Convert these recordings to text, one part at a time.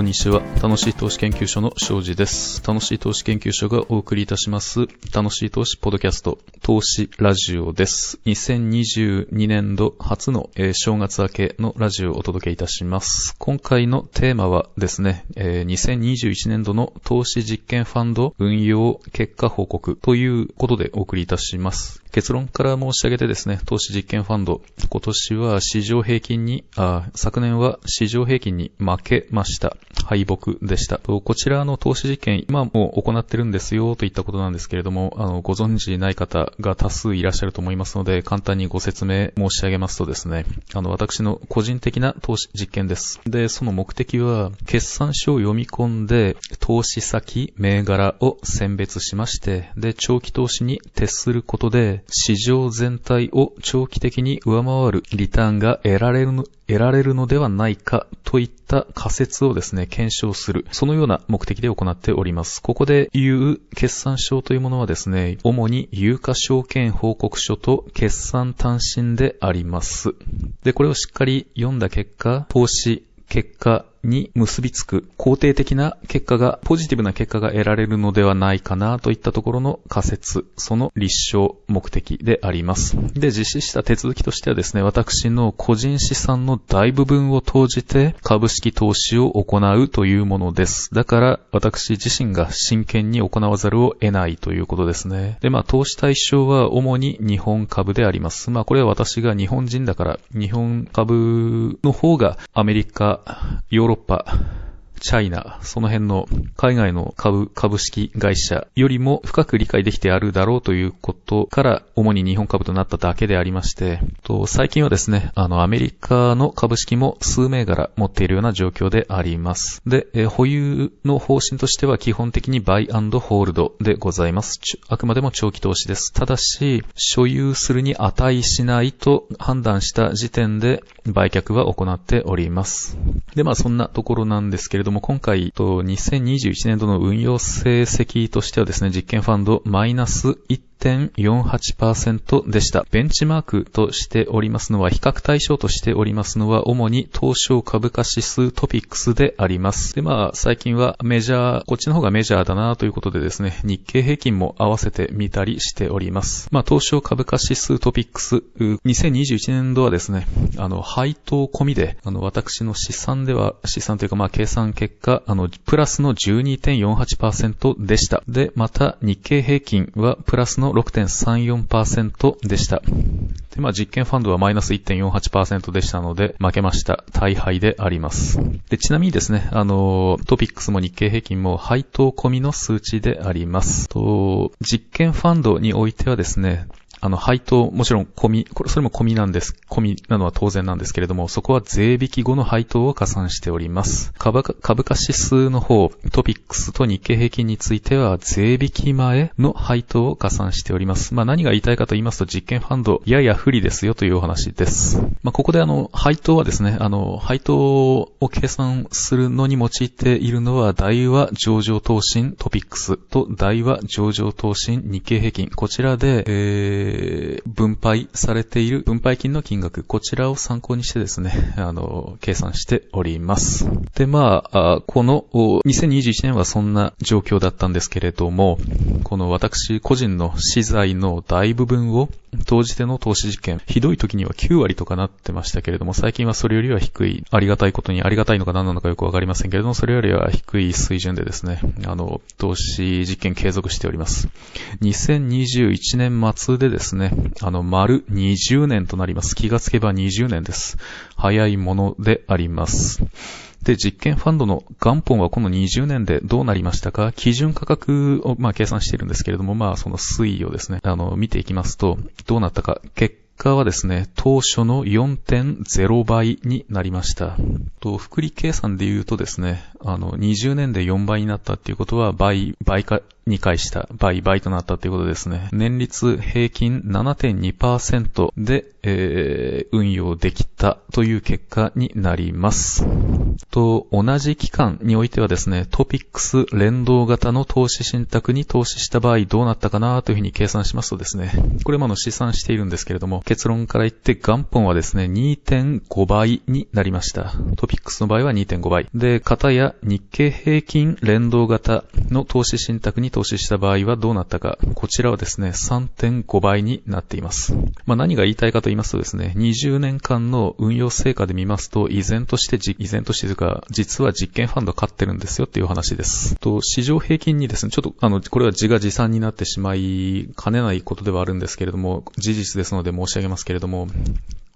こんにちは。楽しい投資研究所の庄司です。楽しい投資研究所がお送りいたします、楽しい投資ポッドキャスト、投資ラジオです。2022年度初の、えー、正月明けのラジオをお届けいたします。今回のテーマはですね、えー、2021年度の投資実験ファンド運用結果報告ということでお送りいたします。結論から申し上げてですね、投資実験ファンド、今年は市場平均に、あ昨年は市場平均に負けました。敗北でした。こちらの投資実験、今も行ってるんですよといったことなんですけれども、あの、ご存知ない方が多数いらっしゃると思いますので、簡単にご説明申し上げますとですね、あの、私の個人的な投資実験です。で、その目的は、決算書を読み込んで、投資先、銘柄を選別しまして、で、長期投資に徹することで、市場全体を長期的に上回るリターンが得られるの、得られるのではないかといった仮説をですね、ですね検証する、そのような目的で行っております。ここで言う決算書というものはですね、主に有価証券報告書と決算単身であります。で、これをしっかり読んだ結果、投資、結果、に結びつく肯定的な結果が、ポジティブな結果が得られるのではないかなといったところの仮説、その立証目的であります。で、実施した手続きとしてはですね、私の個人資産の大部分を投じて株式投資を行うというものです。だから、私自身が真剣に行わざるを得ないということですね。で、まあ、投資対象は主に日本株であります。まあ、これは私が日本人だから、日本株の方がアメリカ、ヨーロッパロッパチャイナ、その辺の海外の株、株式会社よりも深く理解できてあるだろうということから、主に日本株となっただけでありまして、と最近はですね、あの、アメリカの株式も数銘柄持っているような状況であります。で、え保有の方針としては基本的にバイアンドホールドでございます。あくまでも長期投資です。ただし、所有するに値しないと判断した時点で売却は行っております。で、まあそんなところなんですけれども、ども今回と2021年度の運用成績としてはですね、実験ファンドマイナス1 1.48%でした。ベンチマークとしておりますのは、比較対象としておりますのは、主に東証株価指数トピックスであります。で、まあ、最近はメジャー、こっちの方がメジャーだなということでですね、日経平均も合わせてみたりしております。まあ、東証株価指数トピックス、2021年度はですね、あの、配当込みで、あの、私の試算では、試算というか、まあ、計算結果、あの、プラスの12.48%でした。で、また、日経平均はプラスの6.34%でした。で、まあ実験ファンドはマイナス1.48%でしたので、負けました。大敗であります。で、ちなみにですね、あの、トピックスも日経平均も配当込みの数値であります。と、実験ファンドにおいてはですね、あの、配当、もちろん込み、これ、それも込みなんです。込みなのは当然なんですけれども、そこは税引き後の配当を加算しております。株価、株価指数の方、トピックスと日経平均については、税引き前の配当を加算しております。まあ、何が言いたいかと言いますと、実験ファンド、やや不利ですよというお話です。まあ、ここであの、配当はですね、あの、配当を計算するのに用いているのは、大和上場投信トピックスと大和上場投信日経平均。こちらで、えーー、分配されている分配金の金額、こちらを参考にしてですね、あの、計算しております。で、まあ、この2021年はそんな状況だったんですけれども、この私個人の資材の大部分を当時での投資実験、ひどい時には9割とかなってましたけれども、最近はそれよりは低い、ありがたいことにありがたいのか何なのかよくわかりませんけれども、それよりは低い水準でですね、あの、投資実験継続しております。2021年末でですね、ですねあの、丸20年となります。気がつけば20年です。早いものであります。で、実験ファンドの元本はこの20年でどうなりましたか？基準価格を、まあ、計算しているんですけれども、まあ、その推移をですね、あの、見ていきますと、どうなったか、結果はですね、当初の4.0倍になりました。と、複利計算で言うとですね、あの、20年で4倍になったっていうことは倍、倍化、2回した倍、倍となったということですね。年率平均7.2%で、えー、運用できたという結果になります。と、同じ期間においてはですね、トピックス連動型の投資信託に投資した場合どうなったかなというふうに計算しますとですね、これもの試算しているんですけれども、結論から言って元本はですね、2.5倍になりました。トピックスの場合は2.5倍。で、型や日経平均連動型の投資信託に投資した場合はどうなったか、こちらはですね、3.5倍になっています。まあ、何が言いたいかと言いますとですね、20年間の運用成果で見ますと、依然として依然としてというか、実は実験ファンド勝ってるんですよっていう話です。と、市場平均にですね、ちょっと、あの、これは自画自賛になってしまいかねないことではあるんですけれども、事実ですので申し上げますけれども、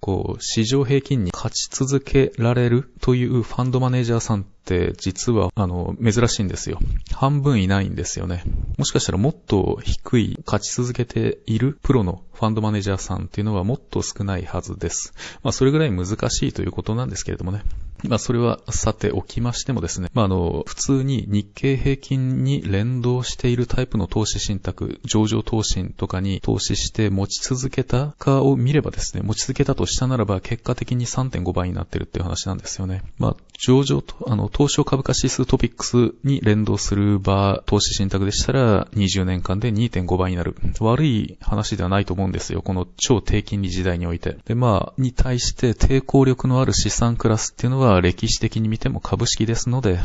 こう、市場平均に勝ち続けられるというファンドマネージャーさんって実は、あの、珍しいんですよ。半分いないんですよね。もしかしたらもっと低い勝ち続けているプロのファンドマネージャーさんっていうのはもっと少ないはずです。まあ、それぐらい難しいということなんですけれどもね。まあ、それはさておきましてもですね、まあ、あの、普通に日経平均に連動しているタイプの投資信託、上場投信とかに投資して持ち続けたかを見ればですね、持ち続けたとしたならば結果的に3.5倍になってるっていう話なんですよね。まあ、上場と、あの、東証株価指数トピックスに連動する場、投資信託でしたら20年間で2.5倍になる。悪い話ではないと思うんですよ。この超低金利時代において。で、まあ、に対して抵抗力のある資産クラスっていうのは歴史的に見ても株式ですので、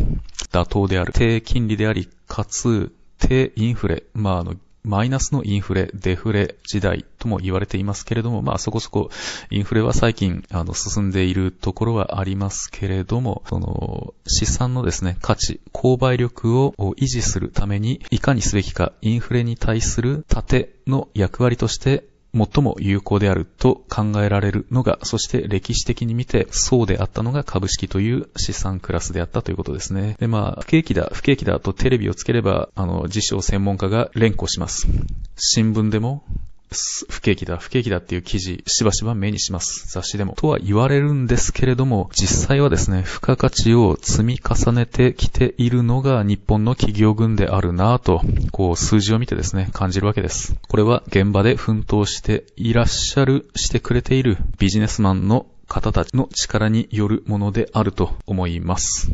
妥当である。低金利であり、かつ、低インフレ。まあ、あの、マイナスのインフレ、デフレ時代とも言われていますけれども、まあそこそこインフレは最近あの進んでいるところはありますけれども、その資産のですね、価値、購買力を維持するためにいかにすべきか、インフレに対する盾の役割として最も有効であると考えられるのが、そして歴史的に見てそうであったのが株式という資産クラスであったということですね。で、まあ、不景気だ、不景気だとテレビをつければ、あの、自称専門家が連呼します。新聞でも、不景気だ、不景気だっていう記事、しばしば目にします。雑誌でも。とは言われるんですけれども、実際はですね、付加価値を積み重ねてきているのが日本の企業群であるなぁと、こう数字を見てですね、感じるわけです。これは現場で奮闘していらっしゃる、してくれているビジネスマンの方たちの力によるものであると思います。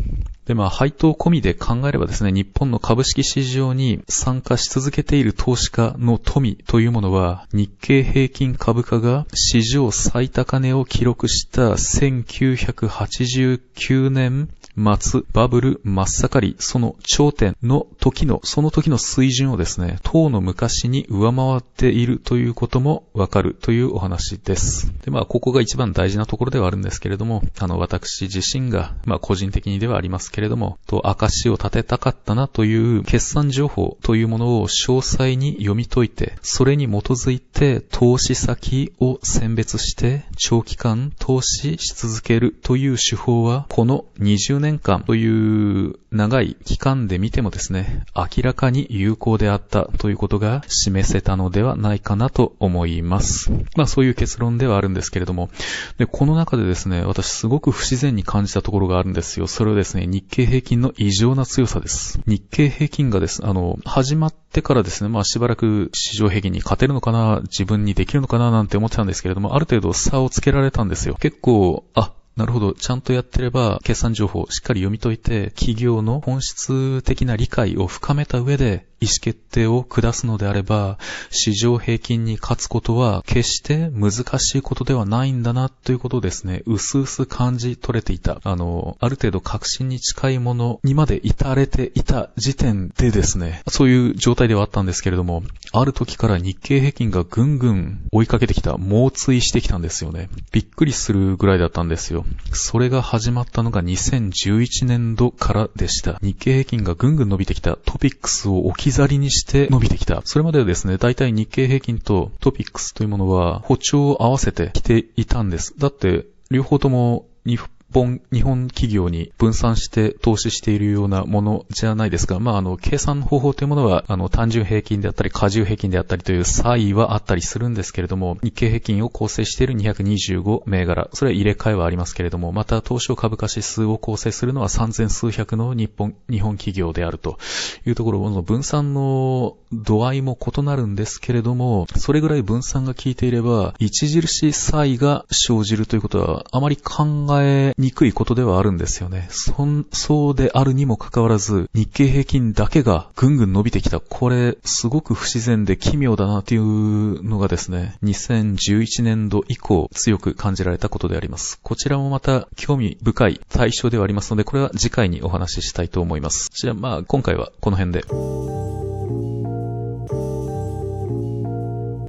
で、まあ、配当込みで考えればですね、日本の株式市場に参加し続けている投資家の富というものは、日経平均株価が史上最高値を記録した1989年末、バブル真っ盛り、その頂点の時の、その時の水準をですね、当の昔に上回っているということもわかるというお話です。で、まあ、ここが一番大事なところではあるんですけれども、あの、私自身が、まあ、個人的にではありますけれども、と、証を立てたかったなという決算情報というものを詳細に読み解いて、それに基づいて投資先を選別して長期間投資し続けるという手法は、この20年年間という長い期間で見てもですね、明らかに有効であったということが示せたのではないかなと思います。まあそういう結論ではあるんですけれども、で、この中でですね、私すごく不自然に感じたところがあるんですよ。それはですね、日経平均の異常な強さです。日経平均がですね、あの、始まってからですね、まあしばらく市場平均に勝てるのかな、自分にできるのかななんて思ってたんですけれども、ある程度差をつけられたんですよ。結構、あ、なるほど。ちゃんとやってれば、決算情報をしっかり読み解いて、企業の本質的な理解を深めた上で、意思決定を下すのであれば、市場平均に勝つことは決して難しいことではないんだなということですね、うすうす感じ取れていた。あの、ある程度確信に近いものにまで至れていた時点でですね、そういう状態ではあったんですけれども、ある時から日経平均がぐんぐん追いかけてきた、猛追してきたんですよね。びっくりするぐらいだったんですよ。それが始まったのが2011年度からでした。日経平均がぐんぐん伸びてきたトピックスを置き去りにして伸びてきた。それまではですね、大体日経平均とトピックスというものは歩調を合わせてきていたんです。だって、両方とも日本、日本企業に分散して投資しているようなものじゃないですが、まあ、あの、計算方法というものは、あの、単純平均であったり、過重平均であったりという差異はあったりするんですけれども、日経平均を構成している225銘柄、それは入れ替えはありますけれども、また、東証株価指数を構成するのは3000数百の日本、日本企業であるというところの分散の度合いも異なるんですけれども、それぐらい分散が効いていれば、著しい差異が生じるということは、あまり考えにくいことではあるんですよね。そん、そうであるにもかかわらず、日経平均だけがぐんぐん伸びてきた。これ、すごく不自然で奇妙だなというのがですね、2011年度以降強く感じられたことであります。こちらもまた興味深い対象ではありますので、これは次回にお話ししたいと思います。じゃあまあ、今回はこの辺で。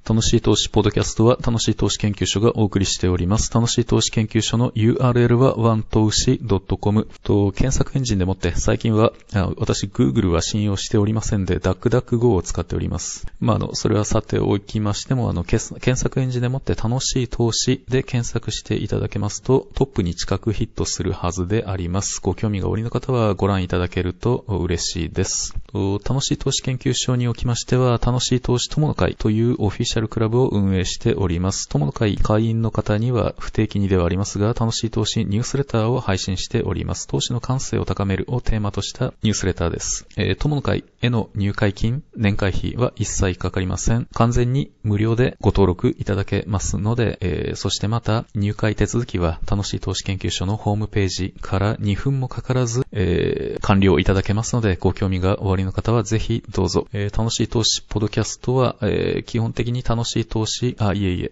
楽しい投資ポッドキャストは楽しい投資研究所がお送りしております。楽しい投資研究所の URL は o n e t o s h .com と検索エンジンでもって最近は私 Google は信用しておりませんで DuckDuckGo を使っております。まあ、あの、それはさておきましてもあの検索エンジンでもって楽しい投資で検索していただけますとトップに近くヒットするはずであります。ご興味がおありの方はご覧いただけると嬉しいです。楽しい投資研究所におきましては楽しい投資友の会というオフィシャルャルクラブを運営しております。友の会会員の方には不定期にではありますが、楽しい投資ニュースレターを配信しております。投資の感性を高めるをテーマとしたニュースレターです。えー、友の会への入会金、年会費は一切かかりません。完全に無料でご登録いただけますので、えー、そしてまた入会手続きは楽しい投資研究所のホームページから2分もかからず、えー、完了いただけますので、ご興味がおありの方はぜひどうぞ。えー、楽しい投資ポドキャストは、えー、基本的に楽しい投資、あ、いえいえ、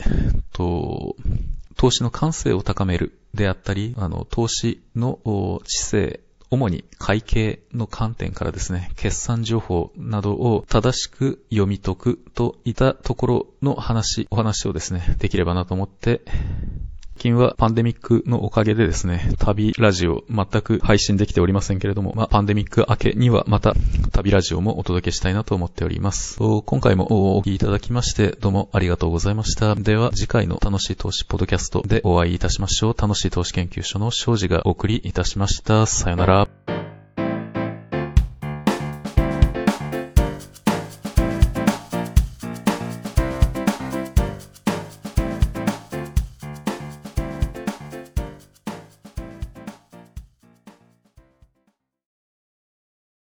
と、投資の感性を高めるであったり、あの、投資の知性、主に会計の観点からですね、決算情報などを正しく読み解くといったところの話、お話をですね、できればなと思って近はパンデミックのおかげでですね、旅ラジオ全く配信できておりませんけれども、まあ、パンデミック明けにはまた旅ラジオもお届けしたいなと思っております。今回もお聞きいただきましてどうもありがとうございました。では次回の楽しい投資ポッドキャストでお会いいたしましょう。楽しい投資研究所の庄司がお送りいたしました。さよなら。